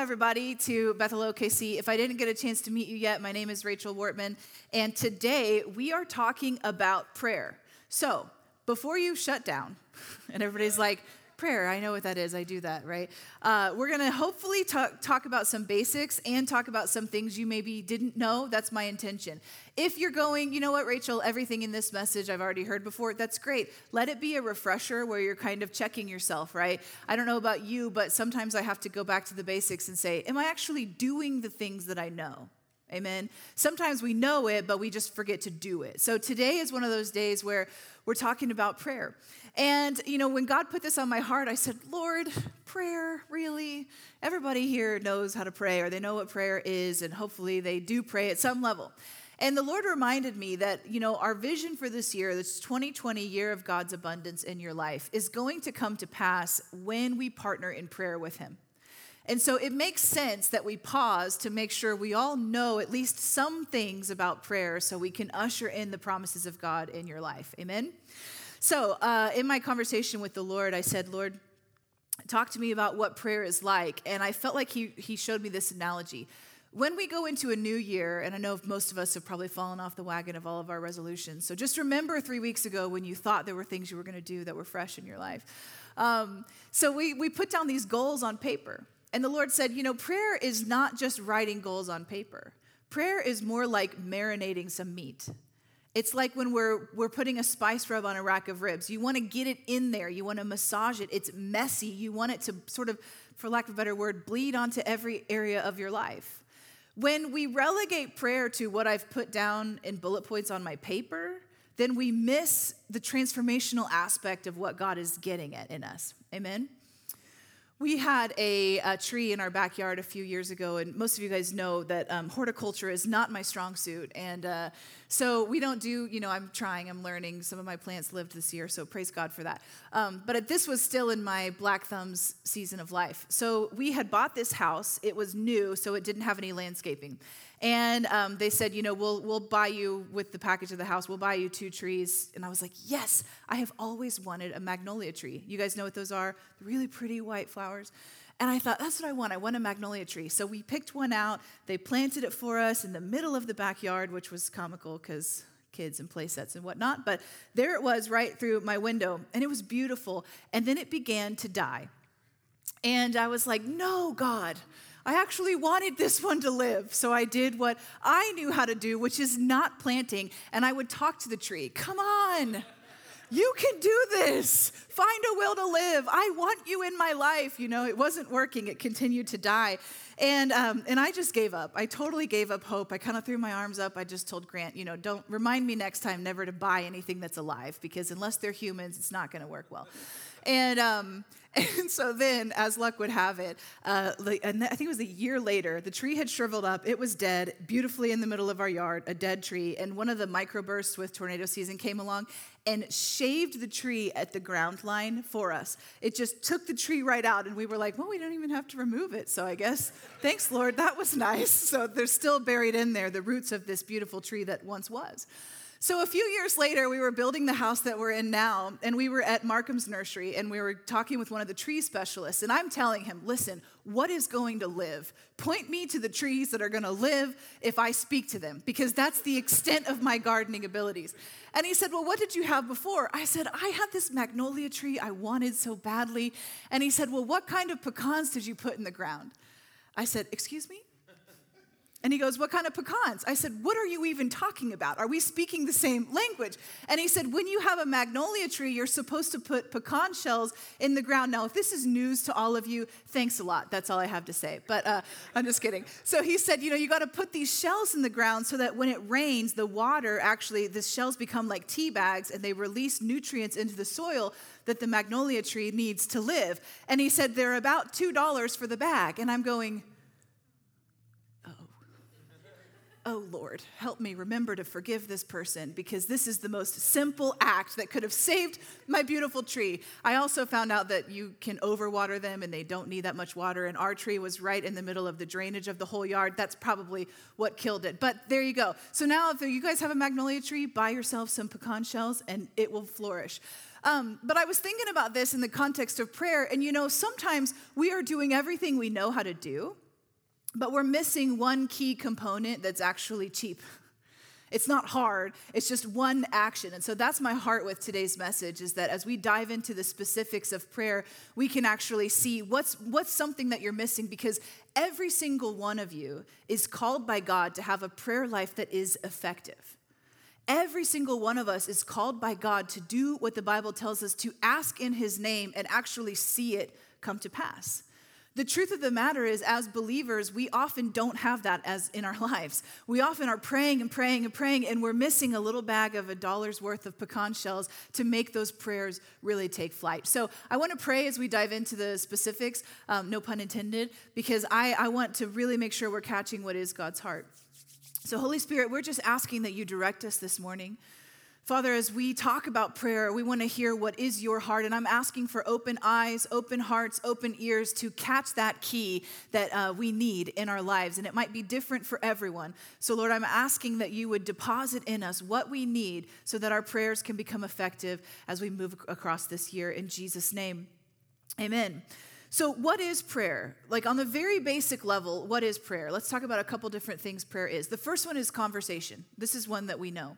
Everybody to Bethel OKC. If I didn't get a chance to meet you yet, my name is Rachel Wortman, and today we are talking about prayer. So, before you shut down, and everybody's like, prayer. I know what that is. I do that, right? Uh, we're going to hopefully talk, talk about some basics and talk about some things you maybe didn't know. That's my intention. If you're going, you know what, Rachel, everything in this message I've already heard before, that's great. Let it be a refresher where you're kind of checking yourself, right? I don't know about you, but sometimes I have to go back to the basics and say, Am I actually doing the things that I know? Amen. Sometimes we know it, but we just forget to do it. So today is one of those days where we're talking about prayer. And, you know, when God put this on my heart, I said, Lord, prayer, really? Everybody here knows how to pray or they know what prayer is, and hopefully they do pray at some level. And the Lord reminded me that, you know, our vision for this year, this 2020 year of God's abundance in your life, is going to come to pass when we partner in prayer with Him. And so it makes sense that we pause to make sure we all know at least some things about prayer so we can usher in the promises of God in your life. Amen? So, uh, in my conversation with the Lord, I said, Lord, talk to me about what prayer is like. And I felt like he, he showed me this analogy. When we go into a new year, and I know most of us have probably fallen off the wagon of all of our resolutions, so just remember three weeks ago when you thought there were things you were going to do that were fresh in your life. Um, so we, we put down these goals on paper. And the Lord said, you know, prayer is not just writing goals on paper, prayer is more like marinating some meat. It's like when we're, we're putting a spice rub on a rack of ribs. You want to get it in there, you want to massage it. It's messy. You want it to sort of, for lack of a better word, bleed onto every area of your life. When we relegate prayer to what I've put down in bullet points on my paper, then we miss the transformational aspect of what God is getting at in us. Amen? We had a, a, tree in our backyard a few years ago, and most of you guys know that um, horticulture is not my strong suit. And uh, so we don't do, you know, I'm trying, I'm learning. Some of my plants lived this year, so praise God for that. Um, but this was still in my black thumbs season of life. So we had bought this house, it was new, so it didn't have any landscaping. And um, they said, you know, we'll, we'll buy you with the package of the house, we'll buy you two trees. And I was like, yes, I have always wanted a magnolia tree. You guys know what those are? Really pretty white flowers. And I thought, that's what I want. I want a magnolia tree. So we picked one out. They planted it for us in the middle of the backyard, which was comical because kids and play sets and whatnot. But there it was right through my window, and it was beautiful. And then it began to die. And I was like, no, God. I actually wanted this one to live, so I did what I knew how to do, which is not planting, and I would talk to the tree. Come on, you can do this. Find a will to live. I want you in my life. You know, it wasn't working, it continued to die. And, um, and I just gave up. I totally gave up hope. I kind of threw my arms up. I just told Grant, you know, don't remind me next time never to buy anything that's alive because unless they're humans, it's not going to work well. And, um, and so then, as luck would have it, uh, I think it was a year later, the tree had shriveled up. It was dead, beautifully in the middle of our yard, a dead tree. And one of the microbursts with tornado season came along and shaved the tree at the ground line for us. It just took the tree right out, and we were like, well, we don't even have to remove it. So I guess, thanks, Lord, that was nice. So they're still buried in there, the roots of this beautiful tree that once was. So, a few years later, we were building the house that we're in now, and we were at Marcum's nursery, and we were talking with one of the tree specialists. And I'm telling him, listen, what is going to live? Point me to the trees that are going to live if I speak to them, because that's the extent of my gardening abilities. And he said, Well, what did you have before? I said, I had this magnolia tree I wanted so badly. And he said, Well, what kind of pecans did you put in the ground? I said, Excuse me? And he goes, What kind of pecans? I said, What are you even talking about? Are we speaking the same language? And he said, When you have a magnolia tree, you're supposed to put pecan shells in the ground. Now, if this is news to all of you, thanks a lot. That's all I have to say. But uh, I'm just kidding. So he said, You know, you got to put these shells in the ground so that when it rains, the water actually, the shells become like tea bags and they release nutrients into the soil that the magnolia tree needs to live. And he said, They're about $2 for the bag. And I'm going, oh Lord, help me remember to forgive this person because this is the most simple act that could have saved my beautiful tree. I also found out that you can overwater them and they don't need that much water. And our tree was right in the middle of the drainage of the whole yard. That's probably what killed it. But there you go. So now, if you guys have a magnolia tree, buy yourself some pecan shells and it will flourish. Um, but I was thinking about this in the context of prayer, and you know, sometimes we are doing everything we know how to do, but we're missing one key component that's actually cheap. It's not hard, it's just one action. And so that's my heart with today's message is that as we dive into the specifics of prayer, we can actually see what's what's something that you're missing because every single one of you is called by God to have a prayer life that is effective. Every single one of us is called by God to do what the Bible tells us to ask in his name and actually see it come to pass. The truth of the matter is, as believers, we often don't have that as in our lives. We often are praying and praying and praying, and we're missing a little bag of a dollar's worth of pecan shells to make those prayers really take flight. So I want to pray as we dive into the specifics, um, no pun intended, because I, I want to really make sure we're catching what is God's heart. So, Holy Spirit, we're just asking that you direct us this morning. Father, as we talk about prayer, we want to hear what is your heart. And I'm asking for open eyes, open hearts, open ears to catch that key that uh, we need in our lives. And it might be different for everyone. So, Lord, I'm asking that you would deposit in us what we need so that our prayers can become effective as we move across this year. In Jesus' name, amen. So, what is prayer? Like, on the very basic level, what is prayer? Let's talk about a couple different things prayer is. The first one is conversation. This is one that we know.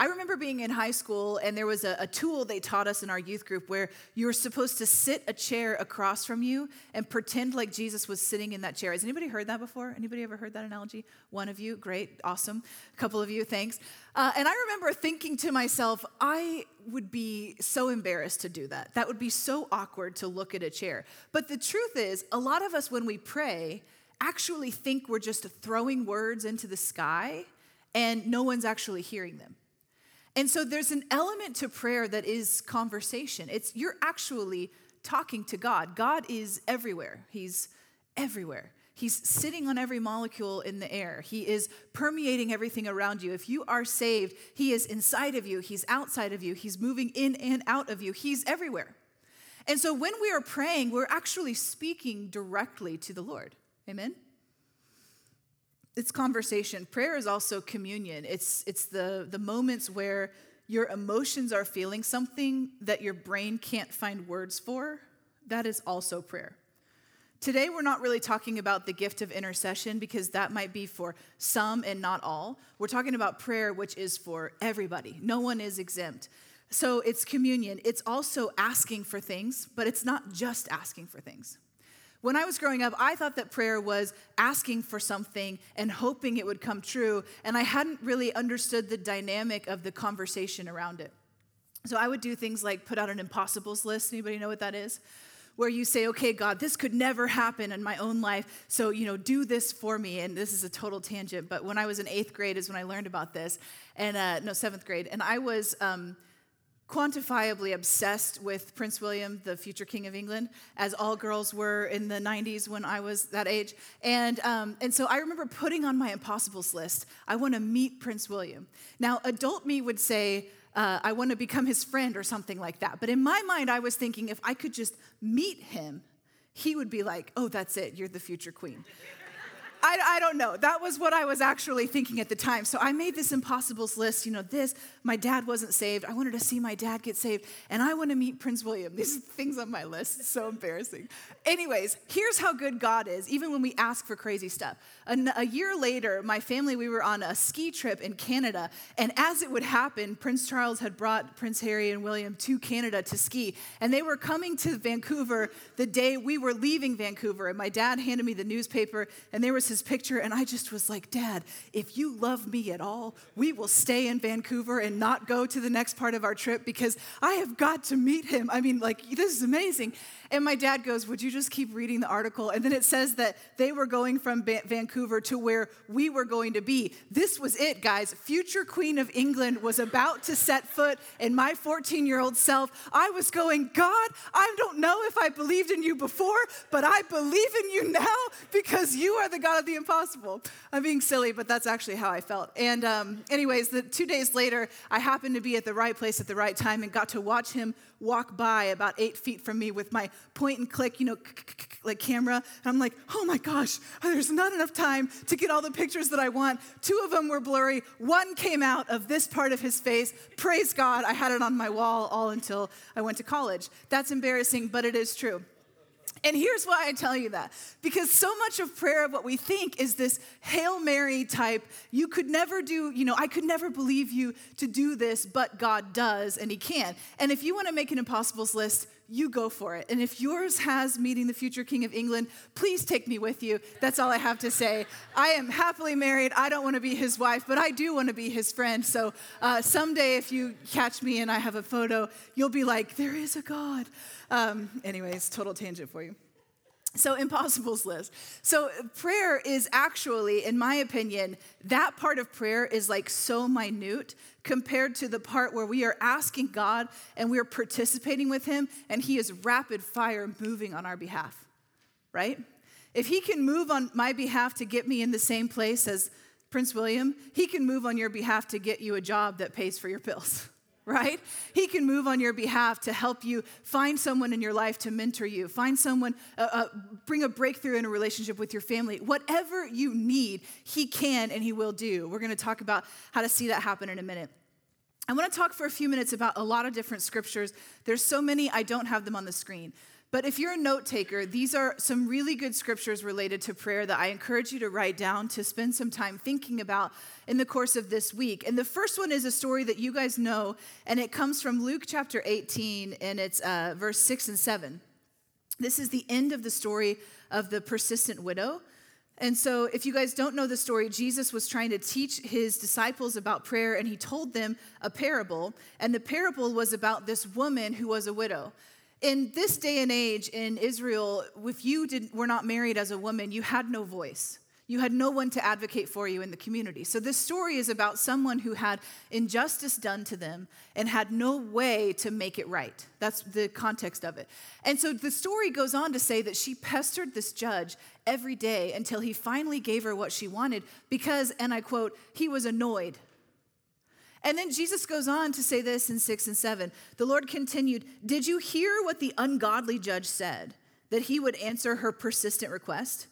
I remember being in high school, and there was a, a, tool they taught us in our youth group where you were supposed to sit a chair across from you and pretend like Jesus was sitting in that chair. Has anybody heard that before? Anybody ever heard that analogy? One of you, great, awesome. A couple of you, thanks. Uh, and I remember thinking to myself, I would be so embarrassed to do that. That would be so awkward to look at a chair. But the truth is, a lot of us, when we pray, actually think we're just throwing words into the sky and no one's actually hearing them. And so there's an element to prayer that is conversation. It's you're actually talking to God. God is everywhere. He's everywhere. He's sitting on every molecule in the air. He is permeating everything around you. If you are saved, He is inside of you, He's outside of you, He's moving in and out of you, He's everywhere. And so when we are praying, we're actually speaking directly to the Lord. Amen? It's conversation. Prayer is also communion. It's, it's the, the moments where your emotions are feeling something that your brain can't find words for. That is also prayer. Today, we're not really talking about the gift of intercession because that might be for some and not all. We're talking about prayer, which is for everybody. No one is exempt. So it's communion. It's also asking for things, but it's not just asking for things. When I was growing up, I thought that prayer was asking for something and hoping it would come true, and I hadn't really understood the dynamic of the conversation around it. So I would do things like put out an impossibles list. Anybody know what that is? Where you say, okay, God, this could never happen in my own life, so, you know, do this for me. And this is a total tangent, but when I was in eighth grade is when I learned about this, and uh, no, seventh grade, and I was. Um, quantifiably obsessed with Prince William, the future King of England, as all girls were in the 90s when I was that age. And, um, and so I remember putting on my impossibles list, I want to meet Prince William. Now, adult me would say, uh, I want to become his friend or something like that. But in my mind, I was thinking if I could just meet him, he would be like, oh, that's it, you're the future queen. I, I, don't know. That was what I was actually thinking at the time. So I made this impossibles list. You know, this, my dad wasn't saved. I wanted to see my dad get saved. And I want to meet Prince William. These things on my list. It's so embarrassing. Anyways, here's how good God is, even when we ask for crazy stuff. A, a year later, my family, we were on a ski trip in Canada. And as it would happen, Prince Charles had brought Prince Harry and William to Canada to ski. And they were coming to Vancouver the day we were leaving Vancouver. And my dad handed me the newspaper, and there his picture, and I just was like, Dad, if you love me at all, we will stay in Vancouver and not go to the next part of our trip because I have got to meet him. I mean, like, this is amazing. And my dad goes, Would you just keep reading the article? And then it says that they were going from ba- Vancouver to where we were going to be. This was it, guys. Future Queen of England was about to set foot in my 14 year old self. I was going, God, I don't know if I believed in you before, but I believe in you now. because you are the God of the impossible. I'm being silly, but that's actually how I felt. And, um, anyways, the two days later, I happened to be at the right place at the right time and got to watch him walk by about eight feet from me with my point and click, you know, like camera. And I'm like, oh my gosh, there's not enough time to get all the pictures that I want. Two of them were blurry. One came out of this part of his face. Praise God, I had it on my wall all until I went to college. That's embarrassing, but it is true. And here's why I tell you that. Because so much of prayer, of what we think, is this Hail Mary type, you could never do, you know, I could never believe you to do this, but God does, and He can. And if you want to make an impossibles list, you go for it. And if yours has meeting the future King of England, please take me with you. That's all I have to say. I am happily married. I don't want to be his wife, but I do want to be his friend. So uh, someday, if you catch me and I have a photo, you'll be like, there is a God. Um, anyways, total tangent for you. So, impossibles list. So, prayer is actually, in my opinion, that part of prayer is like so minute compared to the part where we are asking God and we are participating with Him and He is rapid fire moving on our behalf, right? If He can move on my behalf to get me in the same place as Prince William, He can move on your behalf to get you a job that pays for your bills right? He can move on your behalf to help you find someone in your life to mentor you, find someone, uh, uh, bring a breakthrough in a relationship with your family. Whatever you need, He can and He will do. We're going to talk about how to see that happen in a minute. I want to talk for a few minutes about a lot of different scriptures. There's so many, I don't have them on the screen. But if you're a note taker, these are some really good scriptures related to prayer that I encourage you to write down to spend some time thinking about in the course of this week. And the first one is a story that you guys know, and it comes from Luke chapter 18, and it's uh, verse 6 and 7. This is the end of the story of the persistent widow. And so, if you guys don't know the story, Jesus was trying to teach his disciples about prayer, and he told them a parable. And the parable was about this woman who was a widow. In this day and age in Israel, if you did, were not married as a woman, you had no voice. You had no one to advocate for you in the community. So, this story is about someone who had injustice done to them and had no way to make it right. That's the context of it. And so, the story goes on to say that she pestered this judge every day until he finally gave her what she wanted because, and I quote, he was annoyed and then Jesus goes on to say this in 6 and 7. The Lord continued, Did you hear what the ungodly judge said? That he would answer her persistent request?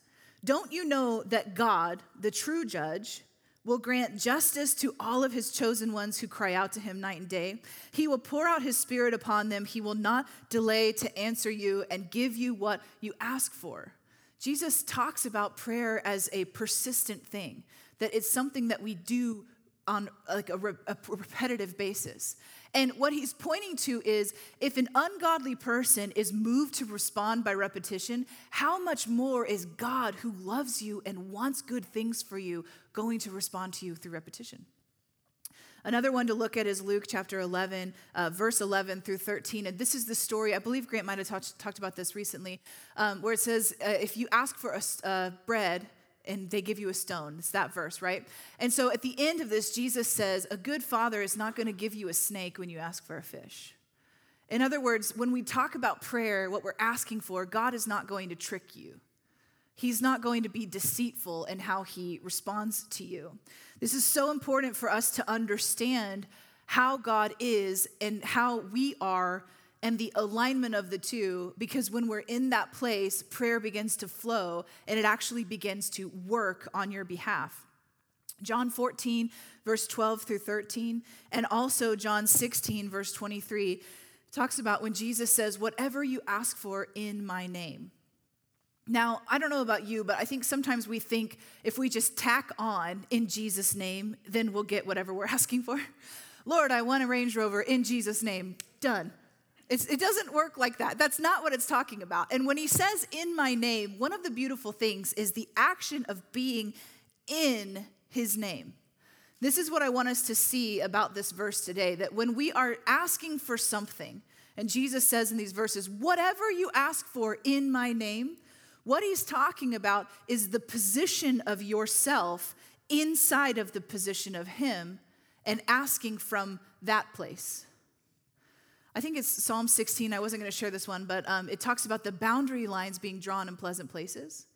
Don't you know that God, the true judge, will grant justice to all of his chosen ones who cry out to him night and day? He will pour out his spirit upon them. He will not delay to answer you and give you what you ask for. Jesus talks about prayer as a persistent thing, that it's something that we do on like a, re- a, repetitive basis. And what he's pointing to is if an ungodly person is moved to respond by repetition, how much more is God, who loves you and wants good things for you, going to respond to you through repetition? Another one to look at is Luke chapter 11, uh, verse 11 through 13. And this is the story, I believe Grant might have talked, talked about this recently, um, where it says, uh, If you ask for a, uh, bread, and they give you a stone. It's that verse, right? And so at the end of this, Jesus says, A good father is not going to give you a snake when you ask for a fish. In other words, when we talk about prayer, what we're asking for, God is not going to trick you. He's not going to be deceitful in how he responds to you. This is so important for us to understand how God is and how we are and the alignment of the two because when we're in that place, prayer begins to flow and it actually begins to work on your behalf. John 14, verse 12 through 13, and also John 16, verse 23, talks about when Jesus says, Whatever you ask for in my name. Now, I don't know about you, but I think sometimes we think if we just tack on in Jesus' name, then we'll get whatever we're asking for. Lord, I want a Range Rover in Jesus' name. Done. It's, it doesn't work like that. That's not what it's talking about. And when he says in my name, one of the beautiful things is the action of being in his name. This is what I want us to see about this verse today that when we are asking for something, and Jesus says in these verses, whatever you ask for in my name, what he's talking about is the position of yourself inside of the position of him and asking from that place. I think it's Psalm 16. I wasn't going to share this one, but um, it talks about the boundary lines being drawn in pleasant places.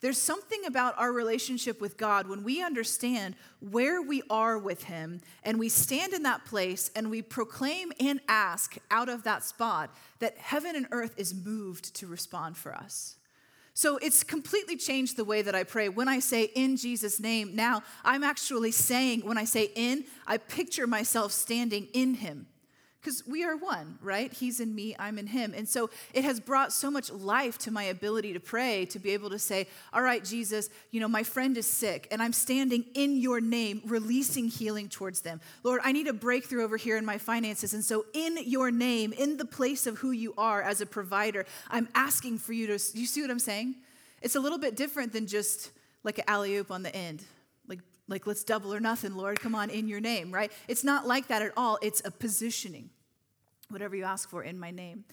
There's something about our relationship with God when we understand where we are with Him and we stand in that place and we proclaim and ask out of that spot that heaven and earth is moved to respond for us. So it's completely changed the way that I pray. When I say in Jesus' name, now I'm actually saying, when I say in, I picture myself standing in Him because we are one, right? He's in me, I'm in him. And so it has brought so much life to my ability to pray, to be able to say, All right, Jesus, you know, my friend is sick, and I'm standing in your name, releasing healing towards them. Lord, I need a breakthrough over here in my finances. And so, in your name, in the place of who you are as a provider, I'm asking for you to, you see what I'm saying? It's a little bit different than just like an alley oop on the end. Like, let's double or nothing, Lord. Come on, in your name, right? It's not like that at all. It's a positioning. Whatever you ask for in my name.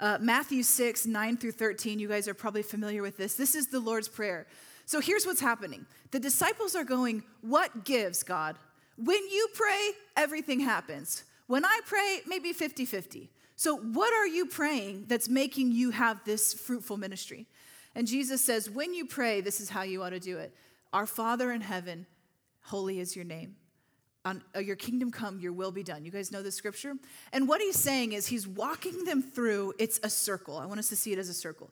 Uh, Matthew 6, 9 through 13, you guys are probably familiar with this. This is the Lord's Prayer. So here's what's happening the disciples are going, What gives, God? When you pray, everything happens. When I pray, maybe 50 50. So, what are you praying that's making you have this fruitful ministry? And Jesus says, When you pray, this is how you ought to do it Our Father in heaven, Holy is your name. On, uh, your kingdom come, your will be done. You guys know the scripture? And what he's saying is he's walking them through, it's a circle. I want us to see it as a circle.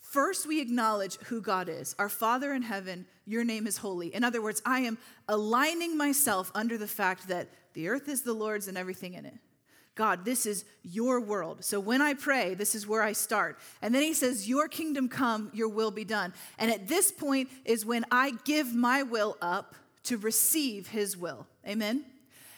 First, we acknowledge who God is. Our Father in heaven, your name is holy. In other words, I am aligning myself under the fact that the earth is the Lord's and everything in it. God, this is your world. So when I pray, this is where I start. And then he says, Your kingdom come, your will be done. And at this point is when I give my will up to receive his will. Amen?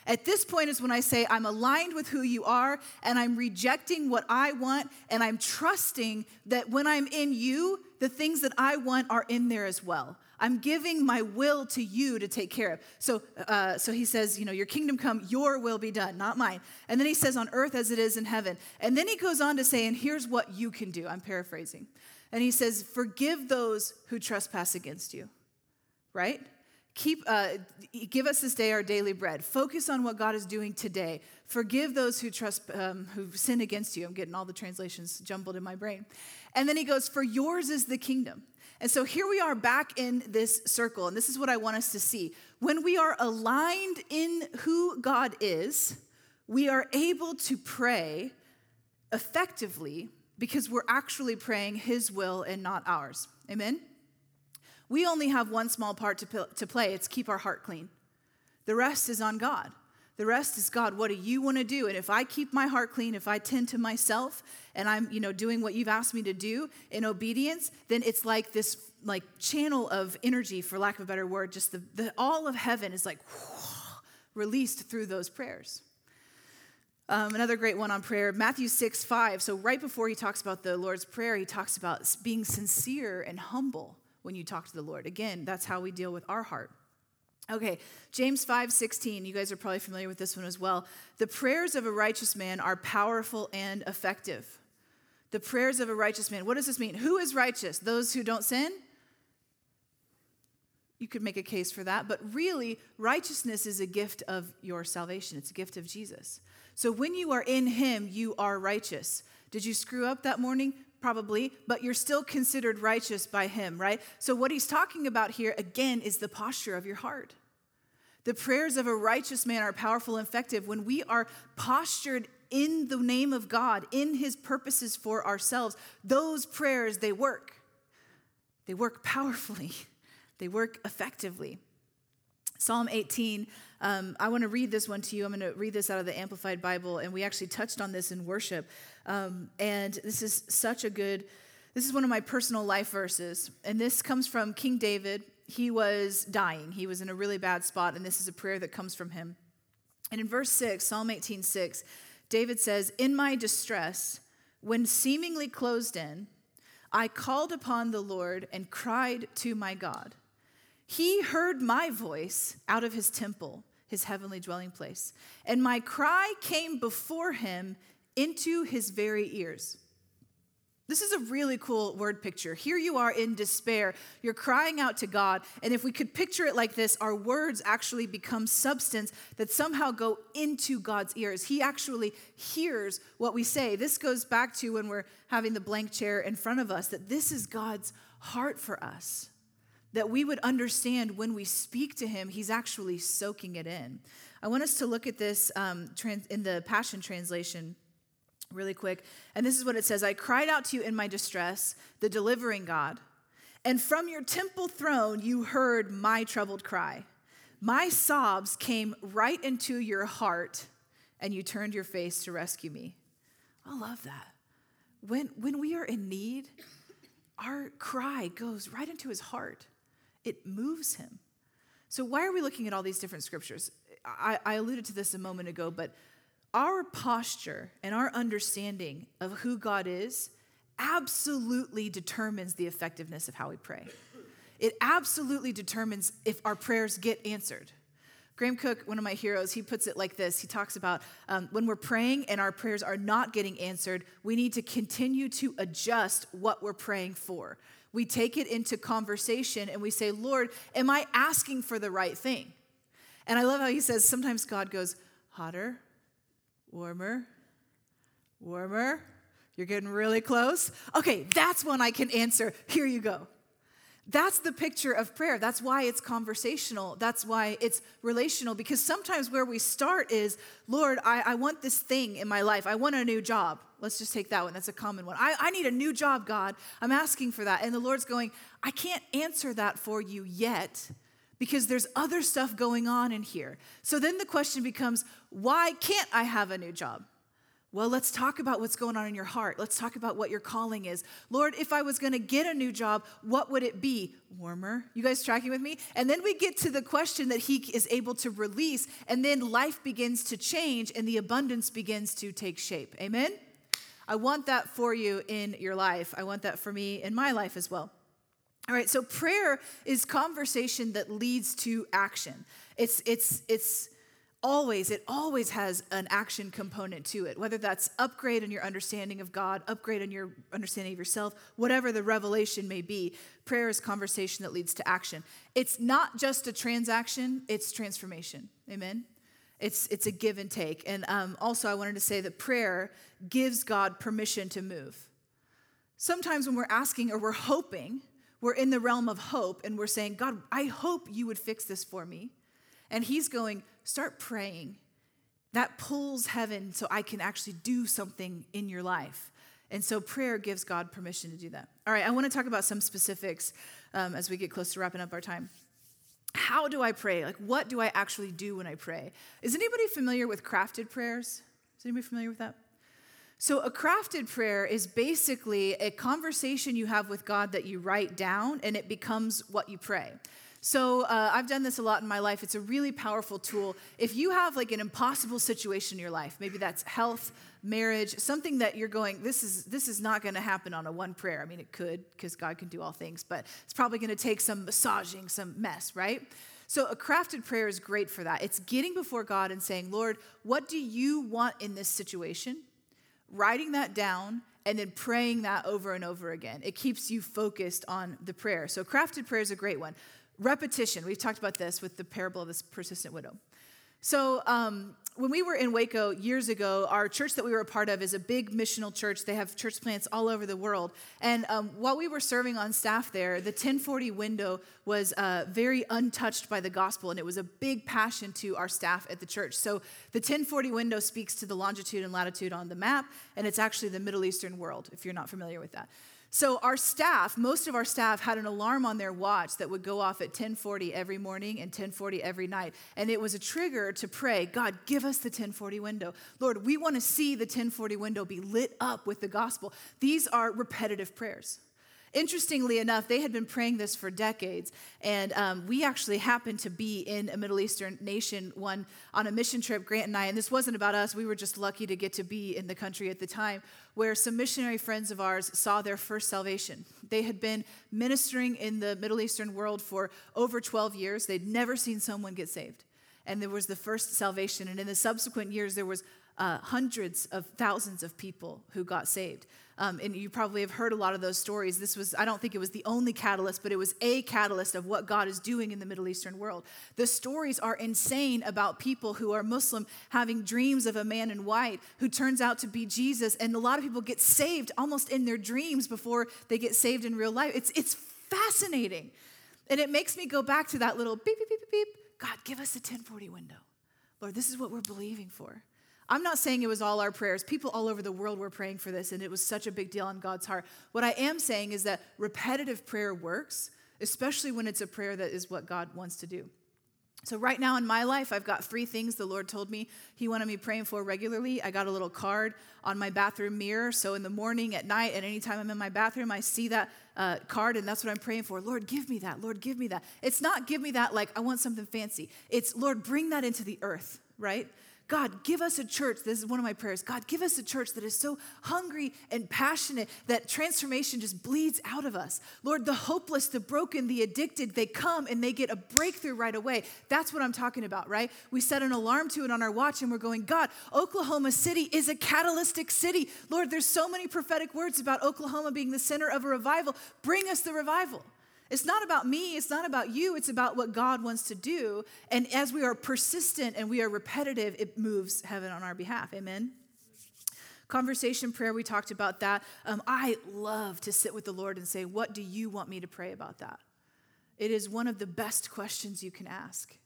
At this point is when I say, I'm aligned with who you are, and I'm rejecting what I want, and I'm trusting that when I'm in you, the things that I want are in there as well. I'm giving my will to you to take care of. So, uh, so he says, you know, your kingdom come, your will be done, not mine. And then he says, on earth as it is in heaven. And then he goes on to say, and here's what you can do. I'm paraphrasing. And he says, forgive those who trespass against you, right? Keep, uh, give us this day our daily bread. Focus on what God is doing today. Forgive those who trust, um, who sin against you. I'm getting all the translations jumbled in my brain. And then he goes, For yours is the kingdom. And so here we are back in this circle, and this is what I want us to see. When we are aligned in who God is, we are able to pray effectively because we're actually praying his will and not ours. Amen? We only have one small part to, to play it's keep our heart clean. The rest is on God. The rest is God, what do you want to do? And if I keep my heart clean, if I tend to myself and I'm, you know, doing what you've asked me to do in obedience, then it's like this like channel of energy, for lack of a better word, just the, the all of heaven is like released through those prayers. Um, another great one on prayer, Matthew 6, 5. So, right before he talks about the Lord's Prayer, he talks about being sincere and humble when you talk to the Lord. Again, that's how we deal with our heart. Okay, James 5 16, you guys are probably familiar with this one as well. The prayers of a righteous man are powerful and effective. The prayers of a righteous man. What does this mean? Who is righteous? Those who don't sin? You could make a case for that, but really, righteousness is a gift of your salvation. It's a gift of Jesus. So when you are in Him, you are righteous. Did you screw up that morning? Probably, but you're still considered righteous by him, right? So, what he's talking about here, again, is the posture of your heart. The prayers of a righteous man are powerful and effective when we are postured in the name of God, in his purposes for ourselves. Those prayers, they work. They work powerfully, they work effectively. Psalm 18, um, I want to read this one to you. I'm going to read this out of the Amplified Bible, and we actually touched on this in worship. Um, and this is such a good, this is one of my personal life verses. And this comes from King David. He was dying, he was in a really bad spot, and this is a prayer that comes from him. And in verse 6, Psalm 18, 6, David says, In my distress, when seemingly closed in, I called upon the Lord and cried to my God. He heard my voice out of his temple, his heavenly dwelling place, and my cry came before him into his very ears. This is a really cool word picture. Here you are in despair. You're crying out to God. And if we could picture it like this, our words actually become substance that somehow go into God's ears. He actually hears what we say. This goes back to when we're having the blank chair in front of us, that this is God's heart for us. that we would understand when we speak to him, he's actually soaking it in. I want us to look at this um, trans- in the Passion Translation really quick. And this is what it says I cried out to you in my distress, the delivering God. And from your temple throne, you heard my troubled cry. My sobs came right into your heart, and you turned your face to rescue me. I love that. When, when we are in need, our cry goes right into his heart it moves him. So, why are we looking at all these different scriptures? I, I alluded to this a moment ago, but our posture and our understanding of who God is absolutely determines the effectiveness of how we pray. It absolutely determines if our prayers get answered. Graham Cooke, one of my heroes, he puts it like this. He talks about um, when we're praying and our prayers are not getting answered, we need to continue to adjust what we're praying for we take it into conversation and we say, Lord, am I asking for the right thing? And I love how he says sometimes God goes, hotter, warmer, warmer. You're getting really close. Okay, that's when I can answer. Here you go. That's the picture of prayer. That's why it's conversational. That's why it's relational. Because sometimes where we start is, Lord, I, I, want this thing in my life. I want a new job. Let's just take that one. That's a common one. I, I need a new job, God. I'm asking for that. And the Lord's going, I can't answer that for you yet because there's other stuff going on in here. So then the question becomes, why can't I have a new job? Well, let's talk about what's going on in your heart. Let's talk about what your calling is. Lord, if I was going to get a new job, what would it be? Warmer. You guys tracking with me? And then we get to the question that he is able to release, and then life begins to change and the abundance begins to take shape. Amen? I want that for you in your life. I want that for me in my life as well. All right, so prayer is conversation that leads to action. It's it's it's always, it always has an action component to it, whether that's upgrade in your understanding of God, upgrade in your understanding of yourself, whatever the revelation may be. Prayer is conversation that leads to action. It's not just a transaction, it's transformation. Amen? It's, it's a give and take. And um, also, I wanted to say that prayer gives God permission to move. Sometimes when we're asking or we're hoping, we're in the realm of hope and we're saying, God, I hope you would fix this for me. And He's going, start praying. That pulls heaven so I can actually do something in your life. And so prayer gives God permission to do that. All right, I want to talk about some specifics um, as we get close to wrapping up our time. How do I pray? Like, what do I actually do when I pray? Is anybody familiar with crafted prayers? Is anybody familiar with that? So, a crafted prayer is basically a conversation you have with God that you write down and it becomes what you pray. So uh, I've done this a lot in my life. It's a really powerful tool. If you have like an impossible situation in your life, maybe that's health, marriage, something that you're going, this is this is not going to happen on a one prayer. I mean, it could because God can do all things, but it's probably going to take some massaging, some mess, right? So a crafted prayer is great for that. It's getting before God and saying, Lord, what do you want in this situation? Writing that down and then praying that over and over again. It keeps you focused on the prayer. So crafted prayer is a great one. Repetition. We've talked about this with the parable of this persistent widow. So, um, when we were in Waco years ago, our church that we were a part of is a big missional church. They have church plants all over the world. And um, while we were serving on staff there, the 1040 window was uh, very untouched by the gospel, and it was a big passion to our staff at the church. So the 1040 window speaks to the longitude and latitude on the map, and it's actually the Middle Eastern world, if you're not familiar with that. So our staff, most of our staff had an alarm on their watch that would go off at 1040 every morning and 1040 every night. And it was a trigger to pray, God, give us the 1040 window. Lord, we want to see the 1040 window be lit up with the gospel. These are repetitive prayers. Interestingly enough, they had been praying this for decades, and um, we actually happened to be in a Middle Eastern nation one on a mission trip, Grant and I, and this wasn't about us. We were just lucky to get to be in the country at the time, where some missionary friends of ours saw their first salvation. They had been ministering in the Middle Eastern world for over 12 years. They'd never seen someone get saved, and there was the first salvation. And in the subsequent years, there was uh, hundreds of thousands of people who got saved. Um, and you probably have heard a lot of those stories. This was, I don't think it was the only catalyst, but it was a catalyst of what God is doing in the Middle Eastern world. The stories are insane about people who are Muslim having dreams of a man in white who turns out to be Jesus. And a lot of people get saved almost in their dreams before they get saved in real life. It's, it's fascinating. And it makes me go back to that little beep, beep, beep, beep, beep. God, give us a 1040 window. Lord, this is what we're believing for. I'm not saying it was all our prayers. People all over the world were praying for this, and it was such a big deal on God's heart. What I am saying is that repetitive prayer works, especially when it's a prayer that is what God wants to do. So, right now in my life, I've got three things the Lord told me He wanted me praying for regularly. I got a little card on my bathroom mirror. So, in the morning, at night, at any time I'm in my bathroom, I see that uh, card, and that's what I'm praying for. Lord, give me that. Lord, give me that. It's not give me that like I want something fancy. It's, Lord, bring that into the earth, right? God, give us a church. This is one of my prayers. God, give us a church that is so hungry and passionate that transformation just bleeds out of us. Lord, the hopeless, the broken, the addicted, they come and they get a breakthrough right away. That's what I'm talking about, right? We set an alarm to it on our watch and we're going, God, Oklahoma City is a catalytic city. Lord, there's so many prophetic words about Oklahoma being the center of a revival. Bring us the revival. It's not about me, it's not about you, it's about what God wants to do. And as we are persistent and we are repetitive, it moves heaven on our behalf. Amen. Conversation prayer, we talked about that. Um, I love to sit with the Lord and say, What do you want me to pray about that? It is one of the best questions you can ask.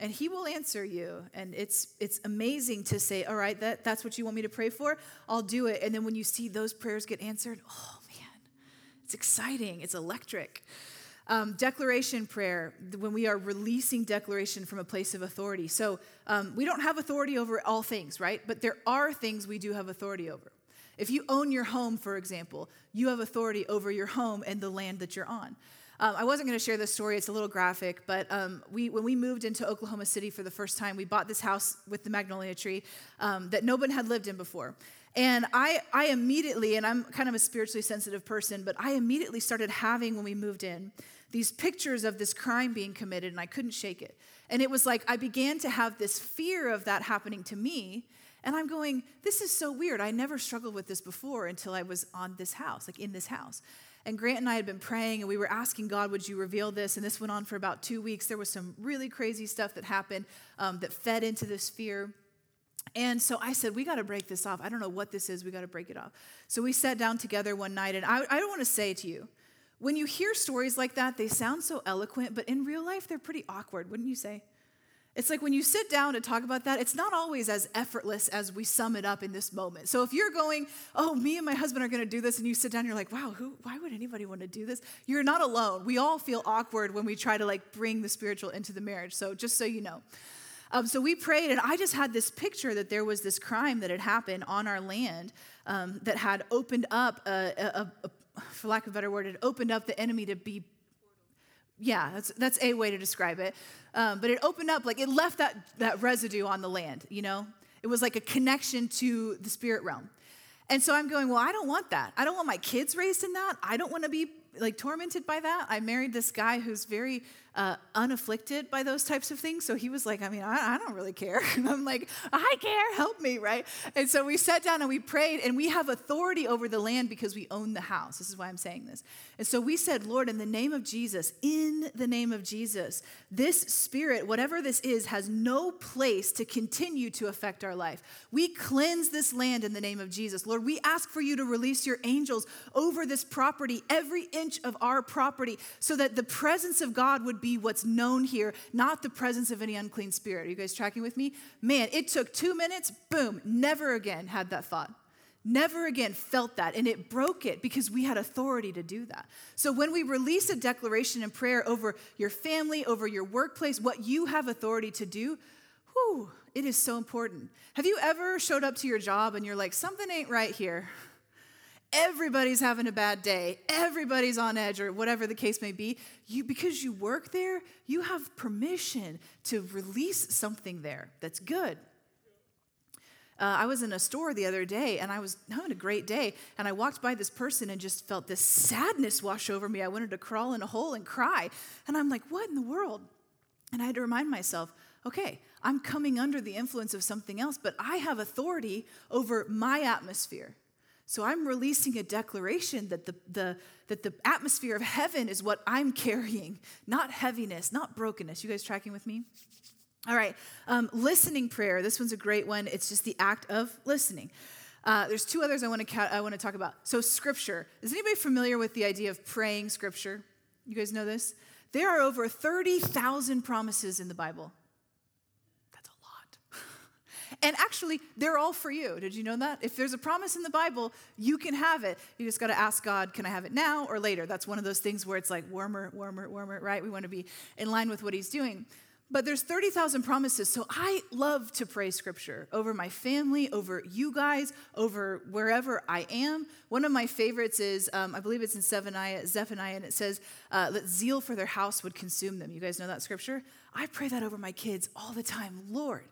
And he will answer you. And it's, it's amazing to say, All right, that, that's what you want me to pray for? I'll do it. And then when you see those prayers get answered, oh man, it's exciting, it's electric. Um, declaration prayer, when we are releasing declaration from a place of authority. So um, we don't have authority over all things, right? But there are things we do have authority over. If you own your home, for example, you have authority over your home and the land that you're on. Um, I wasn't going to share this story, it's a little graphic, but um, we, when we moved into Oklahoma City for the first time, we bought this house with the magnolia tree um, that no one had lived in before. And I, I immediately, and I'm kind of a spiritually sensitive person, but I immediately started having, when we moved in, these pictures of this crime being committed, and I couldn't shake it. And it was like I began to have this fear of that happening to me. And I'm going, this is so weird. I never struggled with this before until I was on this house, like in this house. And Grant and I had been praying and we were asking God, would you reveal this? And this went on for about two weeks. There was some really crazy stuff that happened um, that fed into this fear. And so I said, we got to break this off. I don't know what this is. We got to break it off. So we sat down together one night, and I, I don't want to say to you, when you hear stories like that, they sound so eloquent, but in real life, they're pretty awkward, wouldn't you say? It's like when you sit down to talk about that, it's not always as effortless as we sum it up in this moment. So if you're going, oh, me and my husband are going to do this, and you sit down, you're like, wow, who, why would anybody want to do this? You're not alone. We all feel awkward when we try to like bring the spiritual into the marriage. So just so you know. Um, so we prayed, and I just had this picture that there was this crime that had happened on our land um, that had opened up a, a, a for lack of a better word, it opened up the enemy to be yeah that's, that's a way to describe it. Um, but it opened up like it left that, that residue on the land you know? It was like a connection to the spirit realm. And so i'm going well i don't want that. I don't want my kids raised in that. I don't want to be like tormented by that. I married this guy who's very uh, unafflicted by those types of things. So he was like, I mean, I, I don't really care. And I'm like, I care, help me, right? And so we sat down and we prayed, and we have authority over the land because we own the house. This is why I'm saying this. And so we said, Lord, in the name of Jesus, in the name of Jesus, this spirit, whatever this is, has no place to continue to affect our life. We cleanse this land in the name of Jesus. Lord, we ask for you to release your angels over this property, every inch of our property, so that the presence of God would be what's known here, not the presence of any unclean spirit. Are you guys tracking with me? Man, it took two minutes, boom, never again had that thought. Never again felt that, and it broke it because we had authority to do that. So, when we release a declaration in prayer over your family, over your workplace, what you have authority to do, whew, it is so important. Have you ever showed up to your job and you're like, something ain't right here? Everybody's having a bad day, everybody's on edge, or whatever the case may be, you because you work there, you have permission to release something there that's good. Uh, I was in a store the other day and I was having a great day, and I walked by this person and just felt this sadness wash over me. I wanted to crawl in a hole and cry. And I'm like, what in the world? And I had to remind myself, okay, I'm coming under the influence of something else, but I have authority over my atmosphere. So I'm releasing a declaration that the, the, that the atmosphere of heaven is what I'm carrying, not heaviness, not brokenness. You guys tracking with me? All right, um, listening prayer. This one's a great one. It's just the act of listening. Uh, there's two others I want to ca- I want to talk about. So scripture. Is anybody familiar with the idea of praying scripture? You guys know this? There are over 30,000 promises in the Bible. And actually, they're all for you. Did you know that? If there's a promise in the Bible, you can have it. You just got to ask God, can I have it now or later? That's one of those things where it's like warmer, warmer, warmer, right? We want to be in line with what He's doing. But there's 30,000 promises. So I love to pray scripture over my family, over you guys, over wherever I am. One of my favorites is, um, I believe it's in Zephaniah, Zephaniah, and it says uh, that zeal for their house would consume them. You guys know that scripture? I pray that over my kids all the time. Lord,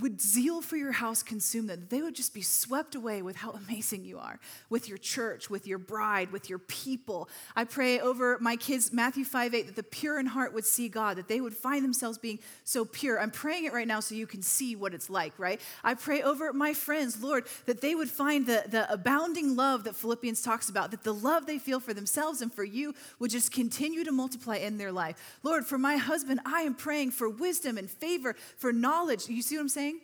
would zeal for your house consume them? They would just be swept away with how amazing you are, with your church, with your bride, with your people. I pray over my kids, Matthew 5 8, that the pure in heart would see God, that they would find themselves being so pure. I'm praying it right now so you can see what it's like, right? I pray over my friends, Lord, that they would find the, the abounding love that Philippians talks about, that the love they feel for themselves and for you would just continue to multiply in their life. Lord, for my husband, I am praying for wisdom and favor, for knowledge. You see what I'm saying?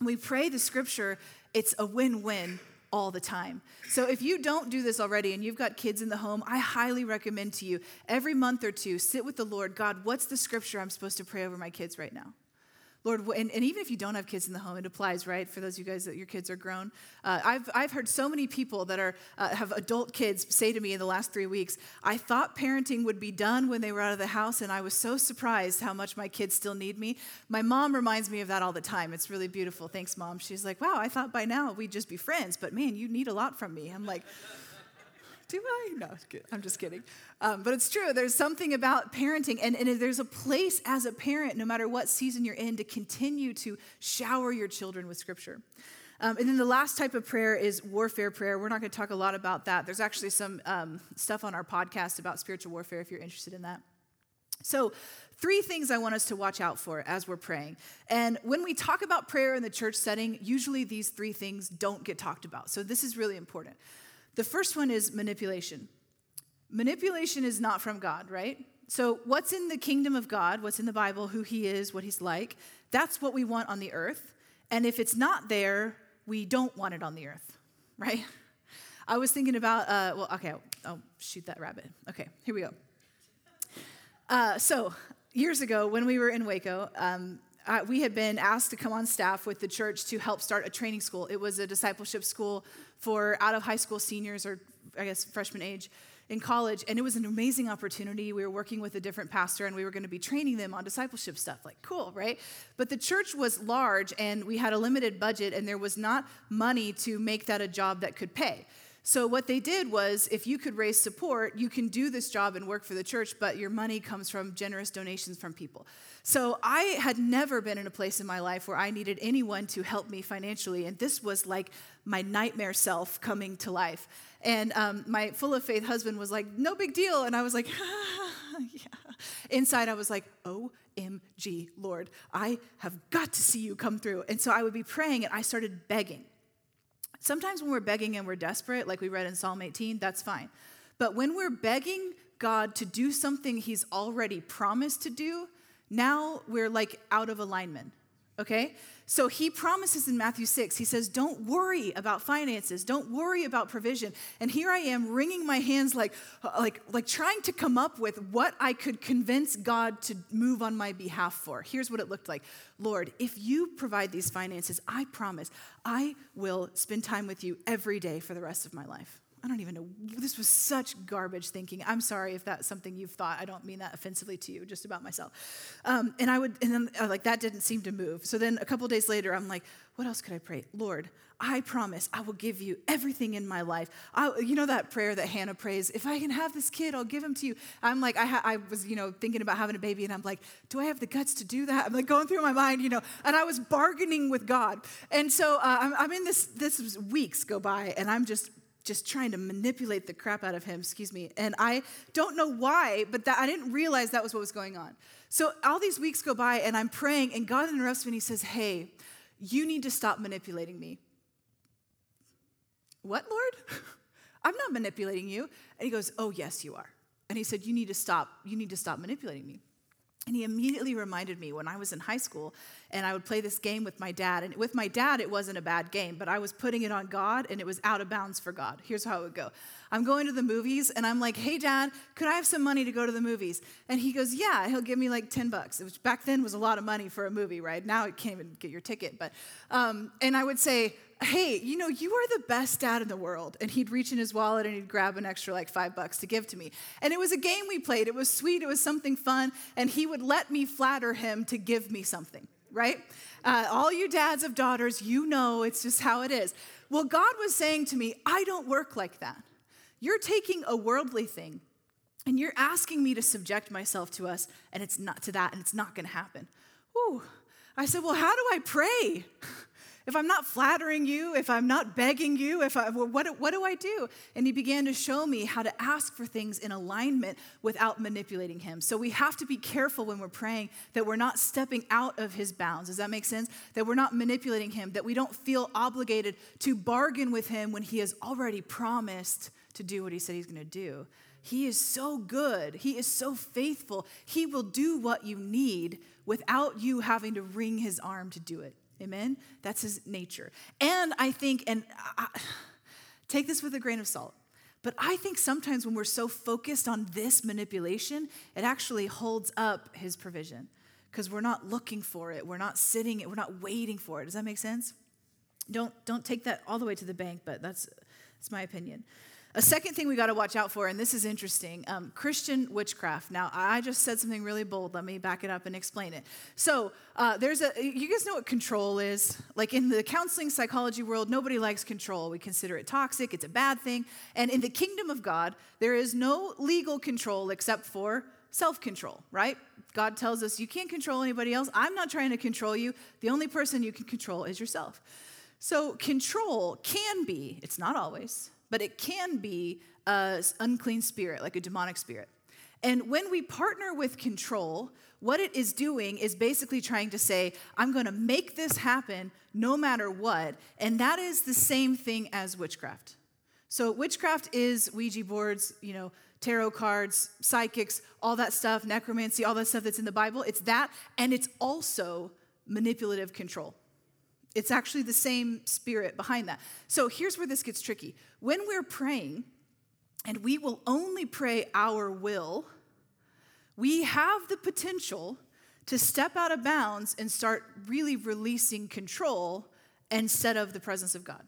we pray the scripture, it's a win win all the time. So if you don't do this already and you've got kids in the home, I highly recommend to you every month or two, sit with the Lord. God, what's the scripture I'm supposed to pray over my kids right now? Lord, and, and, even if you don't have kids in the home, it applies, right? For those of you guys that your kids are grown. Uh, I've, I've heard so many people that are, uh, have adult kids say to me in the last three weeks, I thought parenting would be done when they were out of the house, and I was so surprised how much my kids still need me. My mom reminds me of that all the time. It's really beautiful. Thanks, mom. She's like, wow, I thought by now we'd just be friends, but man, you need a lot from me. I'm like, do I? No, I'm just kidding. Um, but it's true. There's something about parenting, and, and there's a place as a parent, no matter what season you're in, to continue to shower your children with Scripture. Um, and then the last type of prayer is warfare prayer. We're not going to talk a lot about that. There's actually some um, stuff on our podcast about spiritual warfare if you're interested in that. So, three things I want us to watch out for as we're praying. And when we talk about prayer in the church setting, usually these three things don't get talked about. So, this is really important. The first one is manipulation. Manipulation is not from God, right? So, what's in the kingdom of God, what's in the Bible, who he is, what he's like, that's what we want on the earth. And if it's not there, we don't want it on the earth, right? I was thinking about, uh, well, okay, I'll, I'll, shoot that rabbit. Okay, here we go. Uh, so, years ago, when we were in Waco, um, uh, we had been asked to come on staff with the church to help start a training school. It was a discipleship school for out of high school seniors or, I guess, freshman age in college. And it was an amazing opportunity. We were working with a different pastor and we were going to be training them on discipleship stuff. Like, cool, right? But the church was large and we had a limited budget and there was not money to make that a job that could pay. So, what they did was if you could raise support, you can do this job and work for the church, but your money comes from generous donations from people. So, I had never been in a place in my life where I needed anyone to help me financially, and this was like my nightmare self coming to life. And um, my full of faith husband was like, no big deal. And I was like, yeah. Inside, I was like, OMG, Lord, I have got to see you come through. And so I would be praying, and I started begging. Sometimes when we're begging and we're desperate, like we read in Psalm 18, that's fine. But when we're begging God to do something He's already promised to do, now we're like out of alignment okay? So he promises in Matthew 6, he says, Don't worry about finances, don't worry about provision. And here I am wringing my hands like, like, like trying to come up with what I could convince God to move on my behalf for. Here's what it looked like Lord, if you provide these finances, I promise I will spend time with you every day for the rest of my life. I don't even know. This was such garbage thinking. I'm sorry if that's something you've thought. I don't mean that offensively to you, just about myself. Um, and I would, and then uh, like that didn't seem to move. So then a couple days later, I'm like, what else could I pray? Lord, I promise I will give you everything in my life. I, you know that prayer that Hannah prays, if I can have this kid, I'll give him to you. I'm like, I, ha- I was, you know, thinking about having a baby, and I'm like, do I have the guts to do that? I'm like going through my mind, you know, and I was bargaining with God. And so uh, I'm, I'm in this, this weeks go by, and I'm just just trying to manipulate the crap out of him, excuse me. And I don't know why, but that, I didn't realize that was what was going on. So all these weeks go by and I'm praying, and God interrupts me and he says, Hey, you need to stop manipulating me. What, Lord? I'm not manipulating you. And he goes, Oh, yes, you are. And he said, You need to stop. You need to stop manipulating me. And he immediately reminded me when I was in high school and I would play this game with my dad. And with my dad, it wasn't a bad game, but I was putting it on God and it was out of bounds for God. Here's how it would go I'm going to the movies and I'm like, hey, dad, could I have some money to go to the movies? And he goes, yeah. He'll give me like 10 bucks, which back then was a lot of money for a movie, right? Now you can't even get your ticket. But, um, and I would say, hey, you know, you are the best dad in the world. And he'd reach in his wallet and he'd grab an extra like five bucks to give to me. And it was a game we played. It was sweet. It was something fun. And he would let me flatter him to give me something, right? Uh, all you dads of daughters, you know it's just how it is. Well, God was saying to me, I don't work like that. You're taking a worldly thing and you're asking me to subject myself to us and it's not to that and it's not going to happen. Ooh. I said, "Well, how do I pray?" if I'm not flattering you, if I'm not begging you, if I, what, what do I do? And he began to show me how to ask for things in alignment without manipulating him. So we have to be careful when we're praying that we're not stepping out of his bounds. Does that make sense? That we're not manipulating him, that we don't feel obligated to bargain with him when he has already promised to do what he said he's going to do. He is so good. He is so faithful. He will do what you need without you having to wring his arm to do it. Amen? That's his nature. And I think, and I, take this with a grain of salt, but I think sometimes when we're so focused on this manipulation, it actually holds up his provision because we're not looking for it. We're not sitting, we're not waiting for it. Does that make sense? Don't, don't take that all the way to the bank, but that's, that's my opinion. A second thing we got to watch out for, and this is interesting um, Christian witchcraft. Now, I just said something really bold. Let me back it up and explain it. So, uh, there's a, you guys know what control is? Like in the counseling psychology world, nobody likes control. We consider it toxic, it's a bad thing. And in the kingdom of God, there is no legal control except for self control, right? God tells us you can't control anybody else. I'm not trying to control you. The only person you can control is yourself. So, control can be, it's not always, but it can be an unclean spirit, like a demonic spirit. And when we partner with control, what it is doing is basically trying to say, I'm going to make this happen no matter what. And that is the same thing as witchcraft. So, witchcraft is Ouija boards, you know, tarot cards, psychics, all that stuff, necromancy, all that stuff that's in the Bible. It's that, and it's also manipulative control. It's actually the same spirit behind that. So here's where this gets tricky. When we're praying, and we will only pray our will, we have the potential to step out of bounds and start really releasing control instead of the presence of God.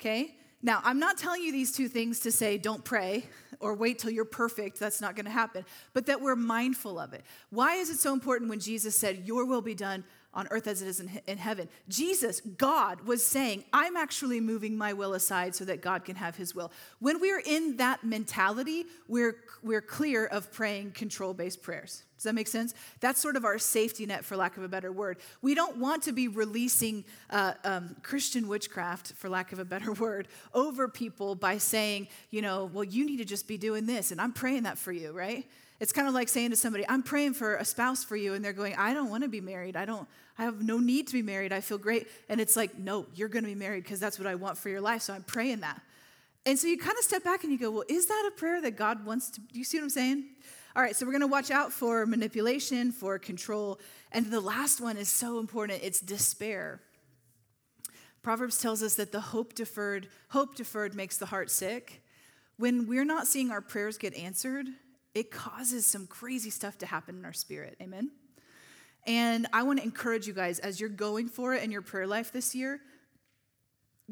Okay? Now, I'm not telling you these two things to say don't pray or wait till you're perfect. That's not going to happen. But that we're mindful of it. Why is it so important when Jesus said, Your will be done on earth as it is in, in heaven. Jesus, God, was saying, I'm actually moving my will aside so that God can have his will. When we're in that mentality, we're, we're clear of praying control based prayers. Does that make sense? That's sort of our safety net, for lack of a better word. We don't want to be releasing uh, um, Christian witchcraft, for lack of a better word, over people by saying, you know, well, you need to just be doing this, and I'm praying that for you, right? It's kind of like saying to somebody, I'm praying for a spouse for you, and they're going, I don't want to be married. I don't, I have no need to be married. I feel great. And it's like, no, you're going to be married because that's what I want for your life. So I'm praying that. And so you kind of step back and you go, well, is that a prayer that God wants to? Do you see what I'm saying? All right, so we're going to watch out for manipulation, for control. And the last one is so important it's despair. Proverbs tells us that the hope deferred, hope deferred makes the heart sick. When we're not seeing our prayers get answered, it causes some crazy stuff to happen in our spirit. Amen? And I want to encourage you guys as you're going for it in your prayer life this year,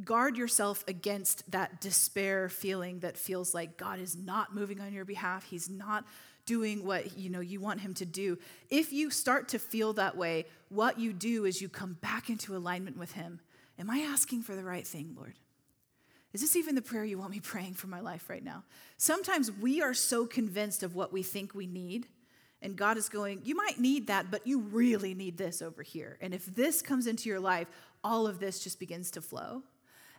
guard yourself against that despair feeling that feels like God is not moving on your behalf. He's not doing what you know you want him to do. If you start to feel that way, what you do is you come back into alignment with him. Am I asking for the right thing, Lord? Is this even the prayer you want me praying for my life right now? Sometimes we are so convinced of what we think we need, and God is going, You might need that, but you really need this over here. And if this comes into your life, all of this just begins to flow.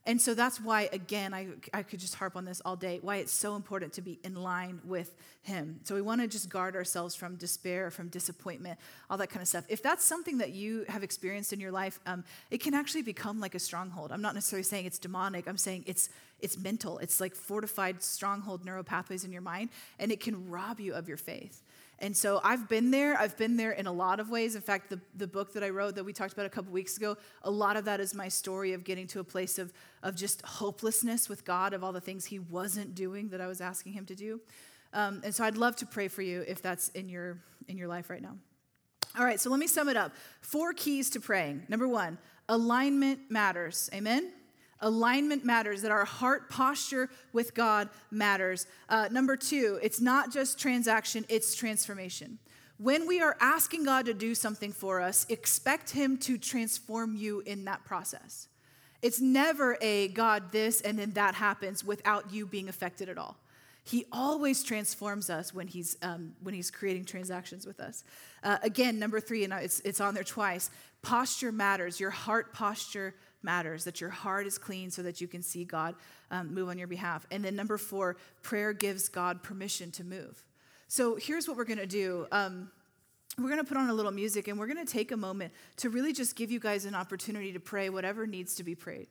And so that's why, again, I, I could just harp on this all day, why it's so important to be in line with Him. So we want to just guard ourselves from despair, from disappointment, all that kind of stuff. If that's something that you have experienced in your life, um, it can actually become like a stronghold. I'm not necessarily saying it's demonic, I'm saying it's, it's mental. It's like fortified stronghold neural pathways in your mind, and it can rob you of your faith. And so I've been there. I've been there in a lot of ways. In fact, the, the book that I wrote that we talked about a couple weeks ago, a lot of that is my story of getting to a place of, of just hopelessness with God, of all the things He wasn't doing that I was asking Him to do. Um, and so I'd love to pray for you if that's in your, in your life right now. All right, so let me sum it up. Four keys to praying. Number one, alignment matters. Amen? Alignment matters, that our heart posture with God matters. Uh, number two, it's not just transaction, it's transformation. When we are asking God to do something for us, expect Him to transform you in that process. It's never a God this and then that happens without you being affected at all. He always transforms us when he's, um, when he's creating transactions with us. Uh, again, number three, and it's, it's on there twice posture matters. Your heart posture matters, that your heart is clean so that you can see God um, move on your behalf. And then number four, prayer gives God permission to move. So here's what we're going to do. Um, we're going to put on a little music and we're going to take a moment to really just give you guys an opportunity to pray whatever needs to be prayed.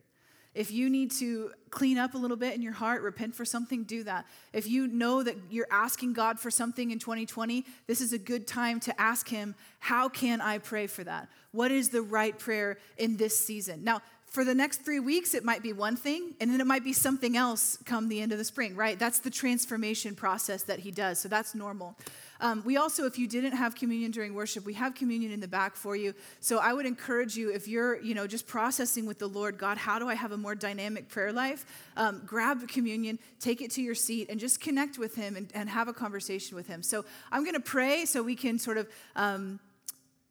If you need to clean up a little bit in your heart, repent for something, do that. If you know that you're asking God for something in 2020, this is a good time to ask Him, How can I pray for that? What is the right prayer in this season? Now, for the next three weeks, it might be one thing, and then it might be something else come the end of the spring, right? That's the transformation process that he does, so that's normal. Um, we also, if you didn't have communion during worship, we have communion in the back for you. So I would encourage you, if you're, you know, just processing with the Lord, God, how do I have a more dynamic prayer life? Um, grab communion, take it to your seat, and just connect with Him and, and have a conversation with Him. So I'm going to pray so we can sort of. Um,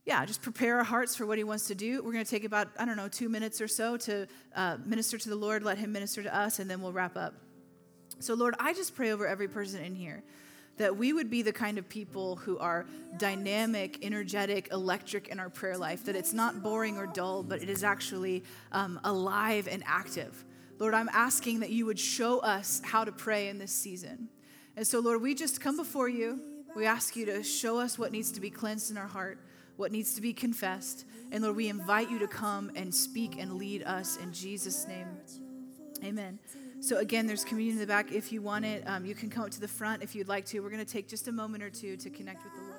yeah, just prepare our hearts for what he wants to do. We're going to take about, I don't know, two minutes or so to uh, minister to the Lord, let him minister to us, and then we'll wrap up. So, Lord, I just pray over every person in here that we would be the kind of people who are dynamic, energetic, electric in our prayer life, that it's not boring or dull, but it is actually um, alive and active. Lord, I'm asking that you would show us how to pray in this season. And so, Lord, we just come before you. We ask you to show us what needs to be cleansed in our heart what needs to be confessed. And Lord, we invite you to come and speak and lead us in Jesus' name. Amen. So, again, there's communion in the back. If you want it, um, you can come up to the front if you'd like to. We're going to take just a moment or two to connect with the